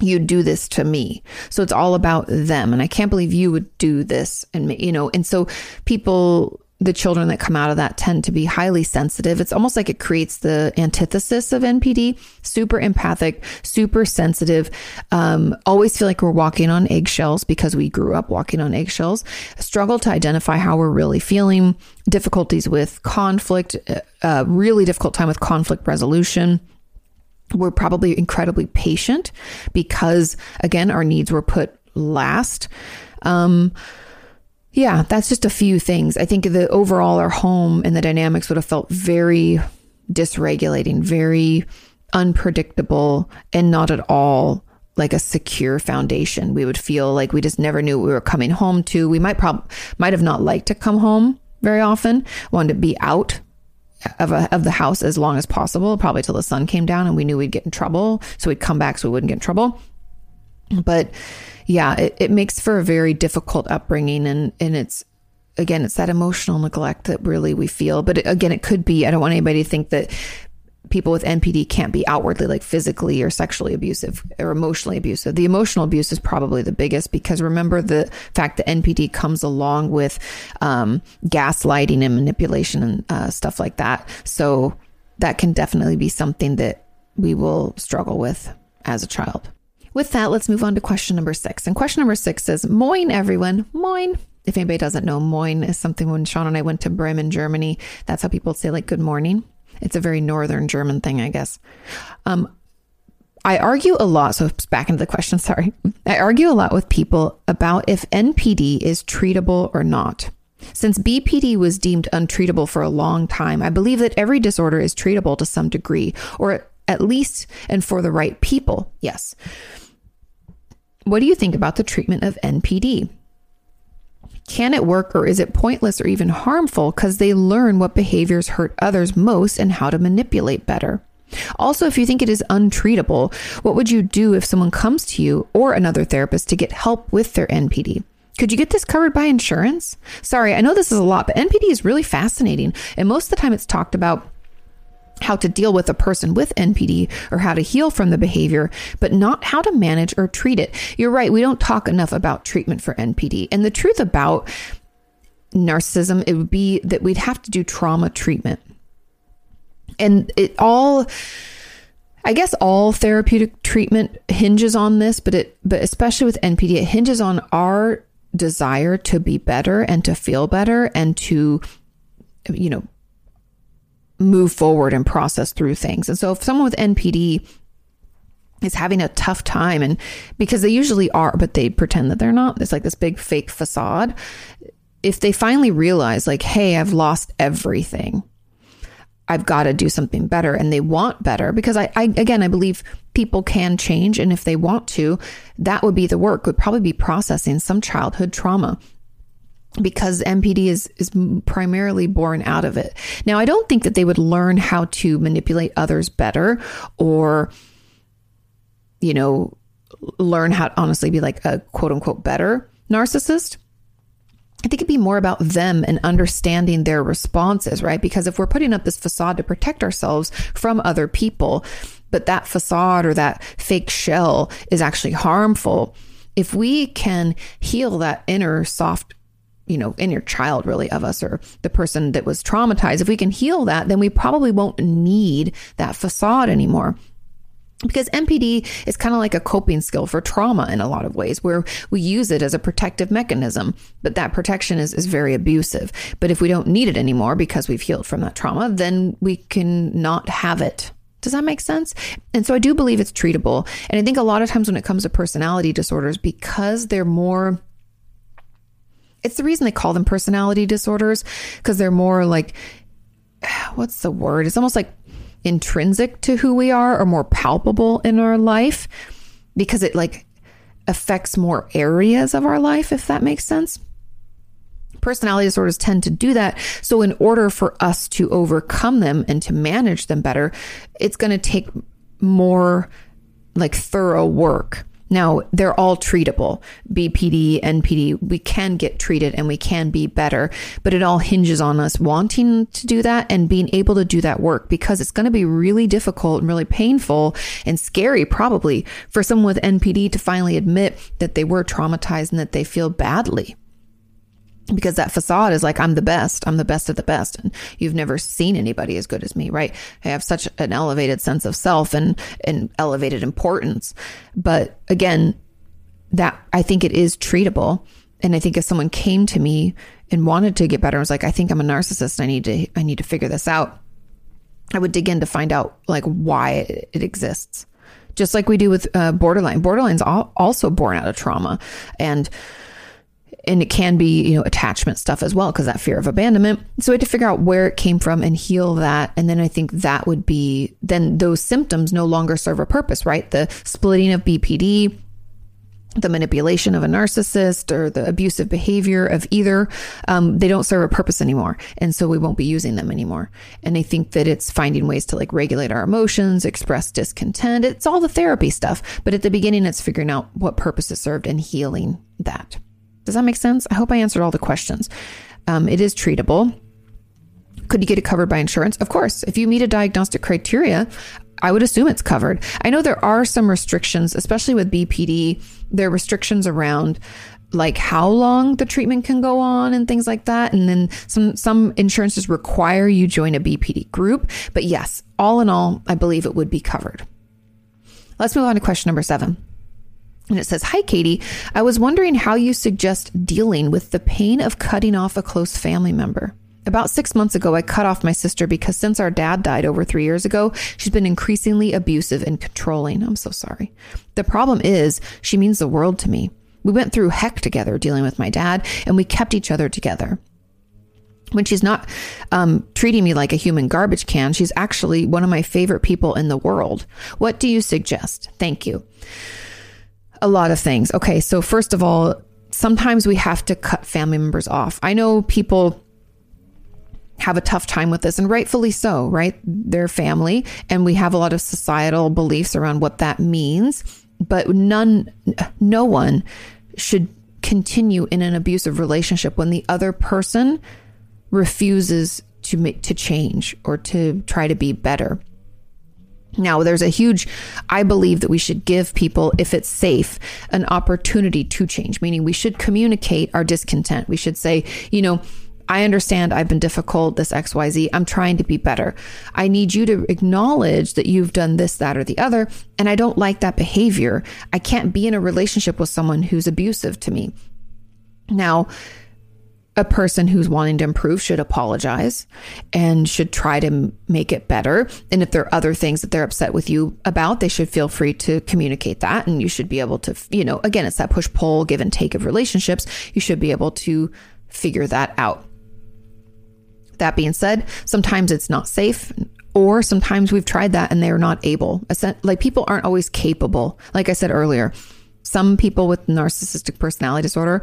you do this to me. So it's all about them. And I can't believe you would do this. And, you know, and so people, the children that come out of that tend to be highly sensitive. It's almost like it creates the antithesis of NPD super empathic, super sensitive, um, always feel like we're walking on eggshells because we grew up walking on eggshells, struggle to identify how we're really feeling, difficulties with conflict, uh, uh really difficult time with conflict resolution. We're probably incredibly patient because, again, our needs were put last. Um, yeah, that's just a few things. I think the overall our home and the dynamics would have felt very dysregulating, very unpredictable, and not at all like a secure foundation. We would feel like we just never knew what we were coming home to. We might prob might have not liked to come home very often, wanted to be out of a, of the house as long as possible, probably till the sun came down and we knew we'd get in trouble. So we'd come back so we wouldn't get in trouble. But yeah, it, it makes for a very difficult upbringing. And, and it's, again, it's that emotional neglect that really we feel. But again, it could be, I don't want anybody to think that people with NPD can't be outwardly like physically or sexually abusive or emotionally abusive. The emotional abuse is probably the biggest because remember the fact that NPD comes along with um, gaslighting and manipulation and uh, stuff like that. So that can definitely be something that we will struggle with as a child. With that, let's move on to question number six. And question number six says, Moin, everyone. Moin. If anybody doesn't know, Moin is something when Sean and I went to Bremen, Germany, that's how people say like good morning. It's a very northern German thing, I guess. Um, I argue a lot. So back into the question. Sorry. I argue a lot with people about if NPD is treatable or not. Since BPD was deemed untreatable for a long time, I believe that every disorder is treatable to some degree, or at least, and for the right people, yes. What do you think about the treatment of NPD? Can it work or is it pointless or even harmful because they learn what behaviors hurt others most and how to manipulate better? Also, if you think it is untreatable, what would you do if someone comes to you or another therapist to get help with their NPD? Could you get this covered by insurance? Sorry, I know this is a lot, but NPD is really fascinating. And most of the time it's talked about how to deal with a person with NPD or how to heal from the behavior, but not how to manage or treat it. You're right. We don't talk enough about treatment for NPD. And the truth about narcissism, it would be that we'd have to do trauma treatment. And it all, I guess all therapeutic treatment hinges on this, but it, but especially with NPD, it hinges on our desire to be better and to feel better and to, you know, move forward and process through things. And so if someone with NPD is having a tough time and because they usually are but they pretend that they're not it's like this big fake facade. If they finally realize like hey i've lost everything. I've got to do something better and they want better because I, I again i believe people can change and if they want to that would be the work would probably be processing some childhood trauma because NPD is is primarily born out of it. Now, I don't think that they would learn how to manipulate others better or you know, learn how to honestly be like a quote unquote better narcissist. I think it'd be more about them and understanding their responses, right? Because if we're putting up this facade to protect ourselves from other people, but that facade or that fake shell is actually harmful, if we can heal that inner soft you know, in your child really of us or the person that was traumatized, if we can heal that, then we probably won't need that facade anymore. Because NPD is kind of like a coping skill for trauma in a lot of ways, where we use it as a protective mechanism, but that protection is, is very abusive. But if we don't need it anymore because we've healed from that trauma, then we can not have it. Does that make sense? And so I do believe it's treatable. And I think a lot of times when it comes to personality disorders, because they're more it's the reason they call them personality disorders because they're more like, what's the word? It's almost like intrinsic to who we are or more palpable in our life because it like affects more areas of our life, if that makes sense. Personality disorders tend to do that. So, in order for us to overcome them and to manage them better, it's going to take more like thorough work. Now, they're all treatable. BPD, NPD, we can get treated and we can be better, but it all hinges on us wanting to do that and being able to do that work because it's going to be really difficult and really painful and scary, probably, for someone with NPD to finally admit that they were traumatized and that they feel badly. Because that facade is like i'm the best. I'm the best of the best. And you've never seen anybody as good as me right? I have such an elevated sense of self and and elevated importance. But again that i think it is treatable. And i think if someone came to me and wanted to get better and was like i think i'm a narcissist. I need to i need to figure this out. I would dig in to find out like why it, exists. Just like we do with uh, borderline. Borderline's also born out of trauma. And and it can be you know attachment stuff as well because that fear of abandonment. So we had to figure out where it came from and heal that. And then i think that would be then those symptoms no longer serve a purpose right? The splitting of bpd the manipulation of a narcissist or the abusive behavior of either um, they don't serve a purpose anymore. And so we won't be using them anymore. And i think that it's finding ways to like regulate our emotions express discontent. It's all the therapy stuff. But at the beginning it's figuring out what purpose is served and healing that does that make sense? I hope I answered all the questions. Um, it is treatable. Could you get it covered by insurance? Of course. If you meet a diagnostic criteria, I would assume it's covered. I know there are some restrictions, especially with BPD. There are restrictions around like how long the treatment can go on and things like that. And then some some insurances require you join a BPD group. But yes, all in all, I believe it would be covered. Let's move on to question number seven. And it says, Hi, Katie. I was wondering how you suggest dealing with the pain of cutting off a close family member. About six months ago, I cut off my sister because since our dad died over three years ago, she's been increasingly abusive and controlling. I'm so sorry. The problem is, she means the world to me. We went through heck together dealing with my dad, and we kept each other together. When she's not um, treating me like a human garbage can, she's actually one of my favorite people in the world. What do you suggest? Thank you a lot of things. Okay, so first of all, sometimes we have to cut family members off. I know people have a tough time with this, and rightfully so, right? They're family, and we have a lot of societal beliefs around what that means. But none, no one should continue in an abusive relationship when the other person refuses to make, to change or to try to be better. Now, there's a huge, I believe that we should give people, if it's safe, an opportunity to change, meaning we should communicate our discontent. We should say, you know, I understand I've been difficult, this XYZ. I'm trying to be better. I need you to acknowledge that you've done this, that, or the other. And I don't like that behavior. I can't be in a relationship with someone who's abusive to me. Now, a person who's wanting to improve should apologize and should try to make it better. And if there are other things that they're upset with you about, they should feel free to communicate that. And you should be able to, you know, again, it's that push pull, give and take of relationships. You should be able to figure that out. That being said, sometimes it's not safe. Or sometimes we've tried that and they're not able. Like people aren't always capable. Like I said earlier, some people with narcissistic personality disorder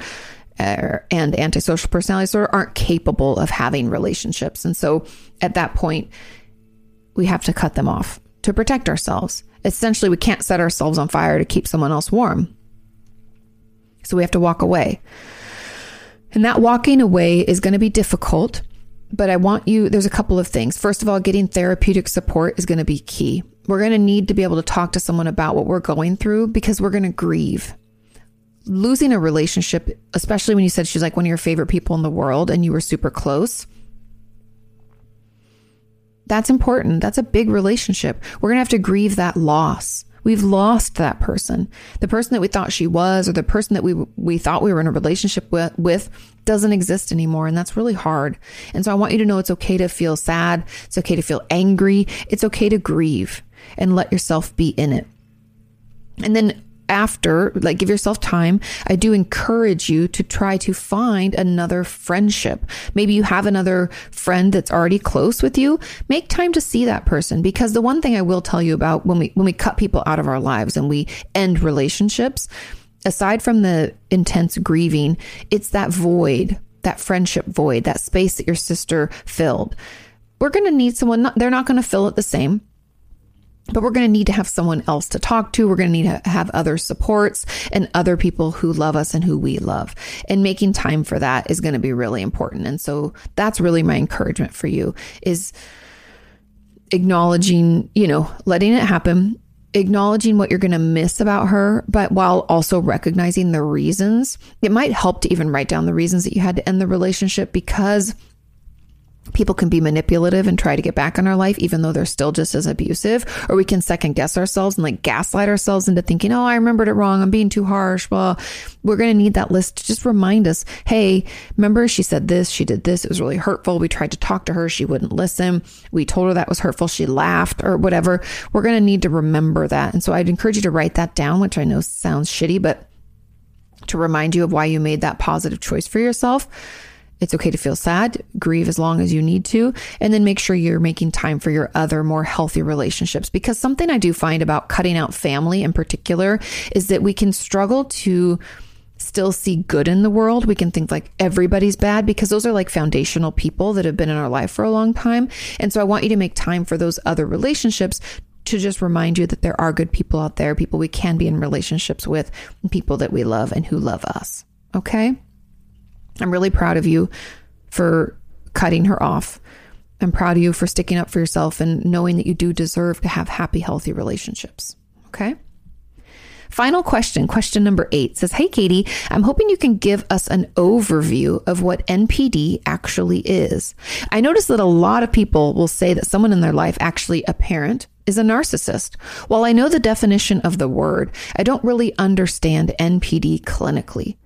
Uh, and antisocial personality disorder aren't capable of having relationships. And so at that point, we have to cut them off to protect ourselves. Essentially, we can't set ourselves on fire to keep someone else warm. So we have to walk away. And that walking away is going to be difficult, but I want you, there's a couple of things. First of all, getting therapeutic support is going to be key. We're going to need to be able to talk to someone about what we're going through because we're going to grieve losing a relationship, especially when you said she's like one of your favorite people in the world and you were super close. That's important. That's a big relationship. We're going to have to grieve that loss. We've lost that person. The person that we thought she was or the person that we we thought we were in a relationship with, with doesn't exist anymore and that's really hard. And so I want you to know it's okay to feel sad, it's okay to feel angry, it's okay to grieve and let yourself be in it. And then after, like give yourself time, I do encourage you to try to find another friendship. Maybe you have another friend that's already close with you. Make time to see that person because the one thing I will tell you about when we when we cut people out of our lives and we end relationships, aside from the intense grieving, it's that void, that friendship void, that space that your sister filled. We're going to need someone, they're not going to fill it the same but we're going to need to have someone else to talk to. We're going to need to have other supports and other people who love us and who we love. And making time for that is going to be really important. And so that's really my encouragement for you is acknowledging, you know, letting it happen, acknowledging what you're going to miss about her, but while also recognizing the reasons, it might help to even write down the reasons that you had to end the relationship because people can be manipulative and try to get back in our life, even though they're still just as abusive. Or we can second guess ourselves and like gaslight ourselves into thinking, oh, I remembered it wrong. I'm being too harsh. Well, we're going to need that list to just remind us, hey, remember she said this, she did this. It was really hurtful. We tried to talk to her. She wouldn't listen. We told her that was hurtful. She laughed or whatever. We're going to need to remember that. And so I'd encourage you to write that down, which I know sounds shitty, but to remind you of why you made that positive choice for yourself it's okay to feel sad, grieve as long as you need to, and then make sure you're making time for your other more healthy relationships. Because something I do find about cutting out family in particular is that we can struggle to still see good in the world. We can think like everybody's bad because those are like foundational people that have been in our life for a long time. And so I want you to make time for those other relationships to just remind you that there are good people out there, people we can be in relationships with, people that we love and who love us. Okay? I'm really proud of you for cutting her off. I'm proud of you for sticking up for yourself and knowing that you do deserve to have happy, healthy relationships. Okay. Final question, question number eight says, Hey, Katie, I'm hoping you can give us an overview of what NPD actually is. I notice that a lot of people will say that someone in their life, actually a parent, is a narcissist. While I know the definition of the word, I don't really understand NPD clinically.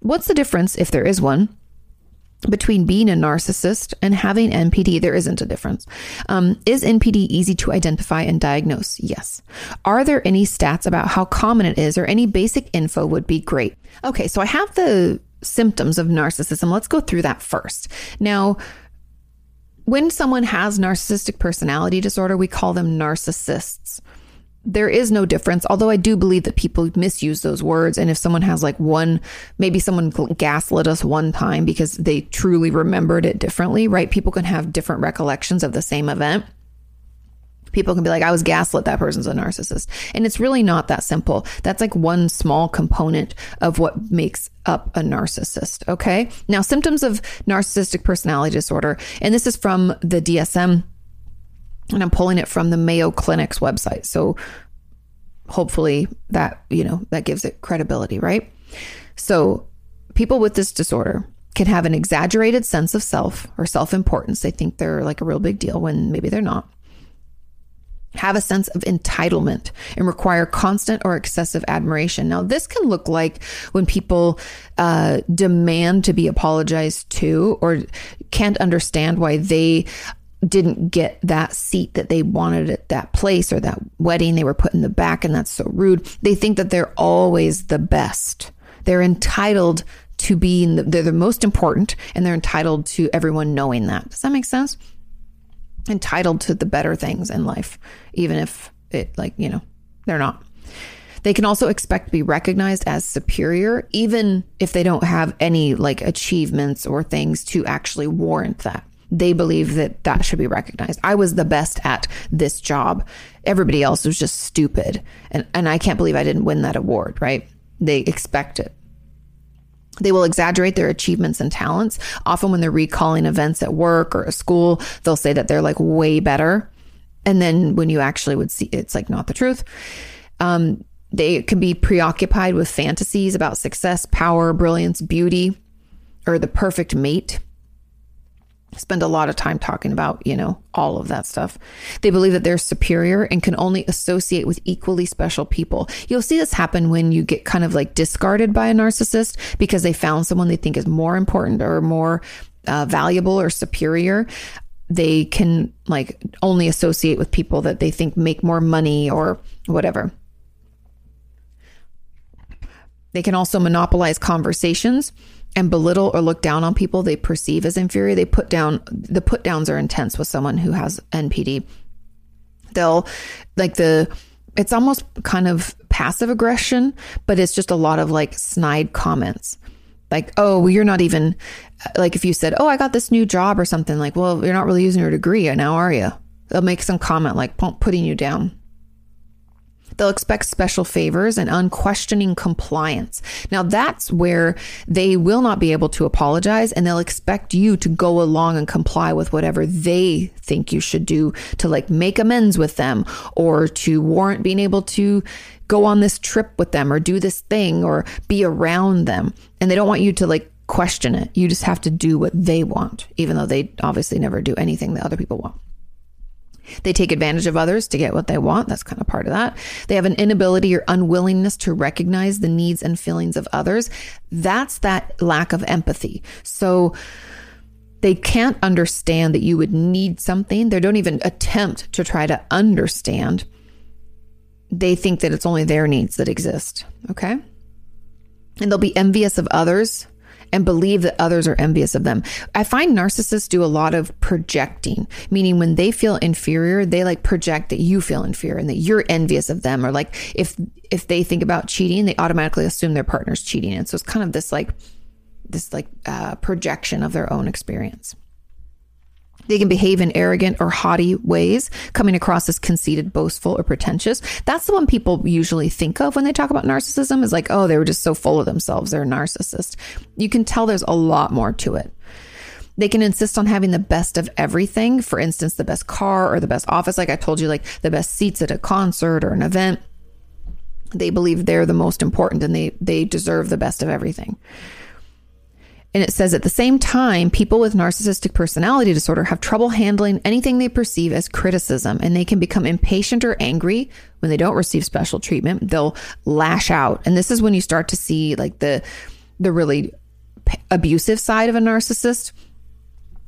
What's the difference, if there is one, between being a narcissist and having NPD, there isn't a difference. Um, is NPD easy to identify and diagnose? Yes. Are there any stats about how common it is or any basic info would be great? Okay, so I have the symptoms of narcissism. Let's go through that first. Now, when someone has narcissistic personality disorder, we call them narcissists there is no difference. Although I do believe that people misuse those words. And if someone has like one, maybe someone gaslit us one time because they truly remembered it differently, right? People can have different recollections of the same event. People can be like, I was gaslit, that person's a narcissist. And it's really not that simple. That's like one small component of what makes up a narcissist. Okay. Now, symptoms of narcissistic personality disorder, and this is from the DSM and I'm pulling it from the Mayo Clinic's website. So hopefully that, you know, that gives it credibility, right? So people with this disorder can have an exaggerated sense of self or self importance. They think they're like a real big deal when maybe they're not. Have a sense of entitlement and require constant or excessive admiration. Now, this can look like when people uh, demand to be apologized to or can't understand why they didn't get that seat that they wanted at that place or that wedding they were put in the back and that's so rude. They think that they're always the best. They're entitled to being the, they're the most important and they're entitled to everyone knowing that. Does that make sense? Entitled to the better things in life even if it like you know they're not. They can also expect to be recognized as superior even if they don't have any like achievements or things to actually warrant that they believe that that should be recognized. I was the best at this job. Everybody else was just stupid. And, and I can't believe I didn't win that award, right? They expect it. They will exaggerate their achievements and talents. Often, when they're recalling events at work or a school, they'll say that they're like way better. And then when you actually would see, it's like not the truth. Um, they can be preoccupied with fantasies about success, power, brilliance, beauty, or the perfect mate spend a lot of time talking about, you know, all of that stuff. They believe that they're superior and can only associate with equally special people. You'll see this happen when you get kind of like discarded by a narcissist because they found someone they think is more important or more uh, valuable or superior. They can like only associate with people that they think make more money or whatever. They can also monopolize conversations and belittle or look down on people they perceive as inferior. They put down the put downs are intense with someone who has NPD. They'll like the it's almost kind of passive aggression, but it's just a lot of like snide comments. Like, oh, well, you're not even like if you said, oh, I got this new job or something, like, well, you're not really using your degree now, are you? They'll make some comment like putting you down. They'll expect special favors and unquestioning compliance. Now, that's where they will not be able to apologize and they'll expect you to go along and comply with whatever they think you should do to like make amends with them or to warrant being able to go on this trip with them or do this thing or be around them. And they don't want you to like question it. You just have to do what they want, even though they obviously never do anything that other people want. They take advantage of others to get what they want. That's kind of part of that. They have an inability or unwillingness to recognize the needs and feelings of others. That's that lack of empathy. So they can't understand that you would need something. They don't even attempt to try to understand. They think that it's only their needs that exist. Okay. And they'll be envious of others and believe that others are envious of them. I find narcissists do a lot of projecting, meaning when they feel inferior, they like project that you feel inferior and that you're envious of them. Or like if if they think about cheating, they automatically assume their partner's cheating. And so it's kind of this like this like uh, projection of their own experience. They can behave in arrogant or haughty ways, coming across as conceited, boastful, or pretentious. That's the one people usually think of when they talk about narcissism is like, oh, they were just so full of themselves. They're a narcissist. You can tell there's a lot more to it. They can insist on having the best of everything. For instance, the best car or the best office. Like I told you, like the best seats at a concert or an event. They believe they're the most important and they, they deserve the best of everything. And it says at the same time, people with narcissistic personality disorder have trouble handling anything they perceive as criticism and they can become impatient or angry when they don't receive special treatment. They'll lash out. And this is when you start to see like the the really abusive side of a narcissist.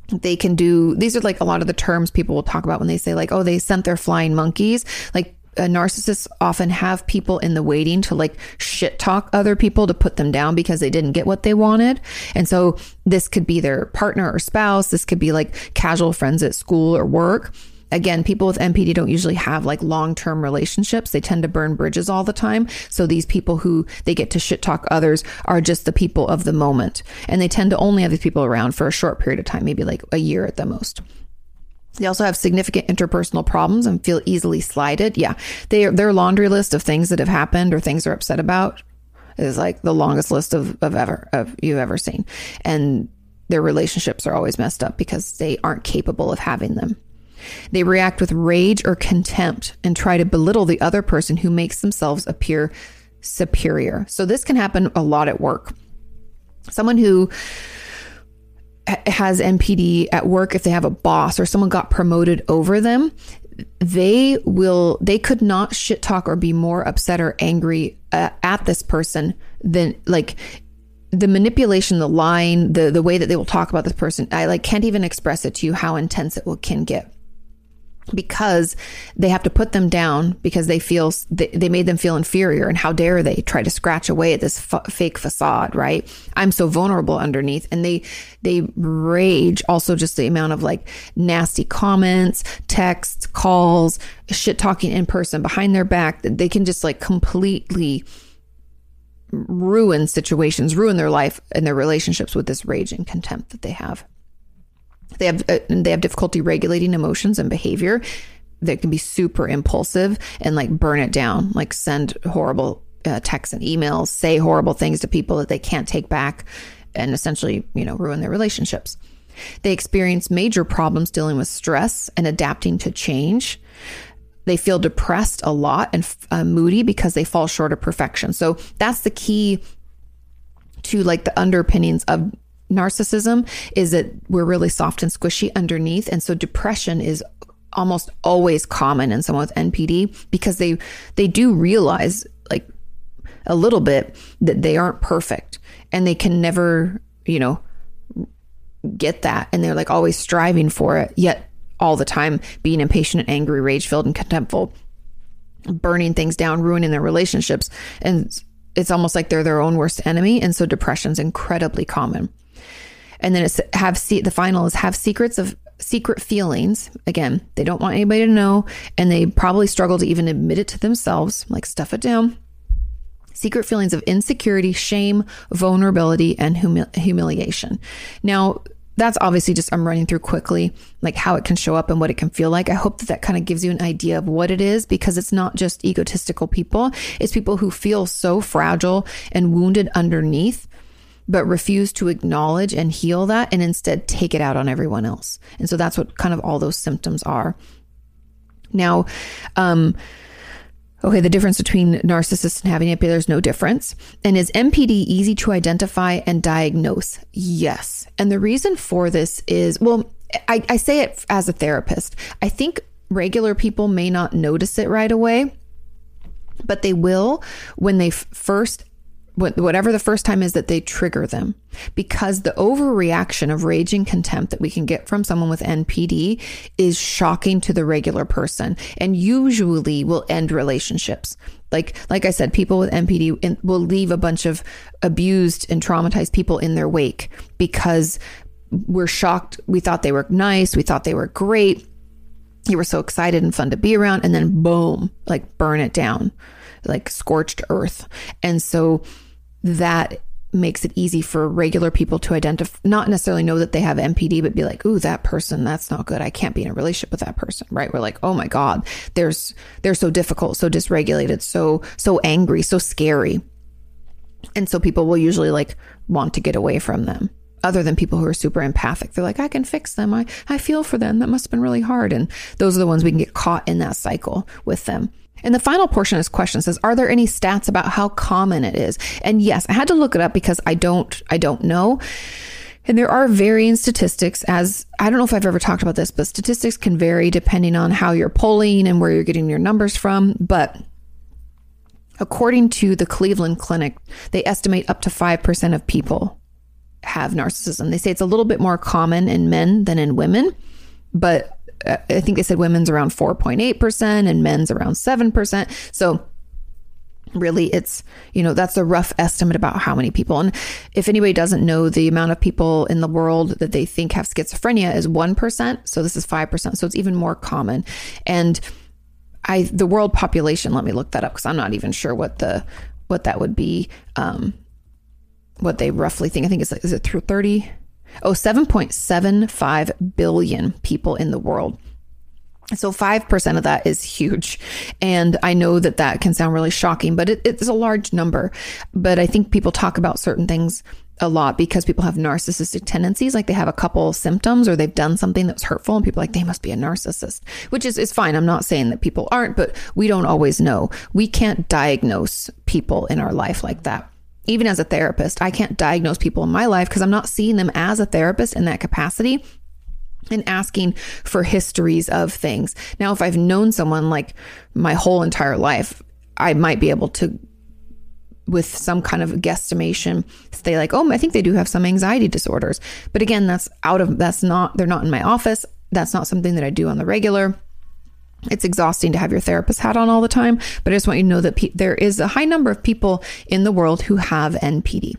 They can do these are like a lot of the terms people will talk about when they say like oh they sent their flying monkeys. Like uh, narcissists often have people in the waiting to like shit talk other people to put them down because they didn't get what they wanted. And so this could be their partner or spouse. This could be like casual friends at school or work. Again, people with NPD don't usually have like long term relationships. They tend to burn bridges all the time. So these people who they get to shit talk others are just the people of the moment. And they tend to only have these people around for a short period of time, maybe like a year at the most. They also have significant interpersonal problems and feel easily slighted. Yeah, they, their laundry list of things that have happened or things they're upset about is like the longest list of, of ever of you've ever seen. And their relationships are always messed up because they aren't capable of having them. They react with rage or contempt and try to belittle the other person who makes themselves appear superior. So this can happen a lot at work. Someone who has NPD at work, if they have a boss or someone got promoted over them, they will, they could not shit talk or be more upset or angry uh, at this person than like the manipulation, the line, the the way that they will talk about this person. I like can't even express it to you how intense it will, can get because they have to put them down because they feel they, made them feel inferior. And how dare they try to scratch away at this f- fake facade right? I'm so vulnerable underneath. And they they rage also just the amount of like nasty comments texts calls shit talking in person behind their back that they can just like completely ruin situations ruin their life and their relationships with this rage and contempt that they have they have uh, they have difficulty regulating emotions and behavior. They can be super impulsive and like burn it down, like send horrible uh, texts and emails, say horrible things to people that they can't take back, and essentially, you know, ruin their relationships. They experience major problems dealing with stress and adapting to change. They feel depressed a lot and uh, moody because they fall short of perfection. So that's the key to like the underpinnings of narcissism is that we're really soft and squishy underneath. And so depression is almost always common in someone with NPD because they they do realize like a little bit that they aren't perfect and they can never, you know, get that and they're like always striving for it yet all the time being impatient and angry, rage filled and contemptful, burning things down, ruining their relationships and it's almost like they're their own worst enemy and so depression's incredibly common. And then it's have see the final is have secrets of secret feelings. Again, they don't want anybody to know, and they probably struggle to even admit it to themselves, like stuff it down. Secret feelings of insecurity, shame, vulnerability, and humi- humiliation. Now, that's obviously just I'm running through quickly like how it can show up and what it can feel like. I hope that that kind of gives you an idea of what it is because it's not just egotistical people. It's people who feel so fragile and wounded underneath but refuse to acknowledge and heal that and instead take it out on everyone else. And so that's what kind of all those symptoms are. Now, um Okay, the difference between narcissists and having it, there's no difference. And is NPD easy to identify and diagnose? Yes. And the reason for this is, well, I, I say it as a therapist. I think regular people may not notice it right away, but they will when they f- first whatever the first time is that they trigger them. Because the overreaction of rage and contempt that we can get from someone with NPD is shocking to the regular person and usually will end relationships. Like like I said people with NPD will leave a bunch of abused and traumatized people in their wake because we're shocked. We thought they were nice. We thought they were great. You were so excited and fun to be around. And then boom like burn it down like scorched earth. And so that makes it easy for regular people to identify, not necessarily know that they have NPD, but be like, ooh, that person, that's not good. I can't be in a relationship with that person, right? We're like, oh my God, there's, they're so difficult, so dysregulated, so, so angry, so scary. And so people will usually like want to get away from them. Other than people who are super empathic, they're like, I can fix them. I, I feel for them. That must have been really hard. And those are the ones we can get caught in that cycle with them. And the final portion of this question says, are there any stats about how common it is? And yes, I had to look it up because I don't, I don't know. And there are varying statistics as I don't know if I've ever talked about this, but statistics can vary depending on how you're polling and where you're getting your numbers from. But according to the Cleveland Clinic, they estimate up to 5% of people have narcissism. They say it's a little bit more common in men than in women, but I think they said women's around 4.8% and men's around 7%. So really it's you know that's a rough estimate about how many people. And if anybody doesn't know the amount of people in the world that they think have schizophrenia is 1% so this is 5% so it's even more common. And i the world population let me look that up because i'm not even sure what the what that would be um what they roughly think. I think it's is it through 30 Oh, 7.75 billion people in the world. So 5% of that is huge. And I know that that can sound really shocking, but it, it's a large number. But I think people talk about certain things a lot because people have narcissistic tendencies. Like they have a couple symptoms or they've done something that's hurtful and people like, they must be a narcissist, which is, is fine. I'm not saying that people aren't, but we don't always know. We can't diagnose people in our life like that even as a therapist, I can't diagnose people in my life because I'm not seeing them as a therapist in that capacity and asking for histories of things. Now, if I've known someone like my whole entire life, I might be able to with some kind of guesstimation say like oh i think they do have some anxiety disorders. But again that's out of that's not they're not in my office. That's not something that i do on the regular it's exhausting to have your therapist hat on all the time, but I just want you to know that pe- there is a high number of people in the world who have NPD.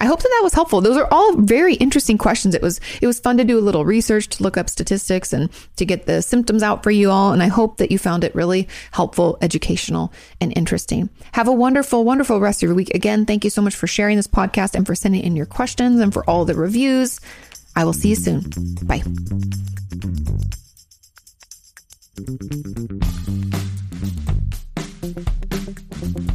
I hope that that was helpful. Those are all very interesting questions. It was it was fun to do a little research to look up statistics and to get the symptoms out for you all and I hope that you found it really helpful, educational and interesting. Have a wonderful wonderful rest of your week. Again, thank you so much for sharing this podcast and for sending in your questions and for all the reviews. I will see you soon. Bye. Thank you.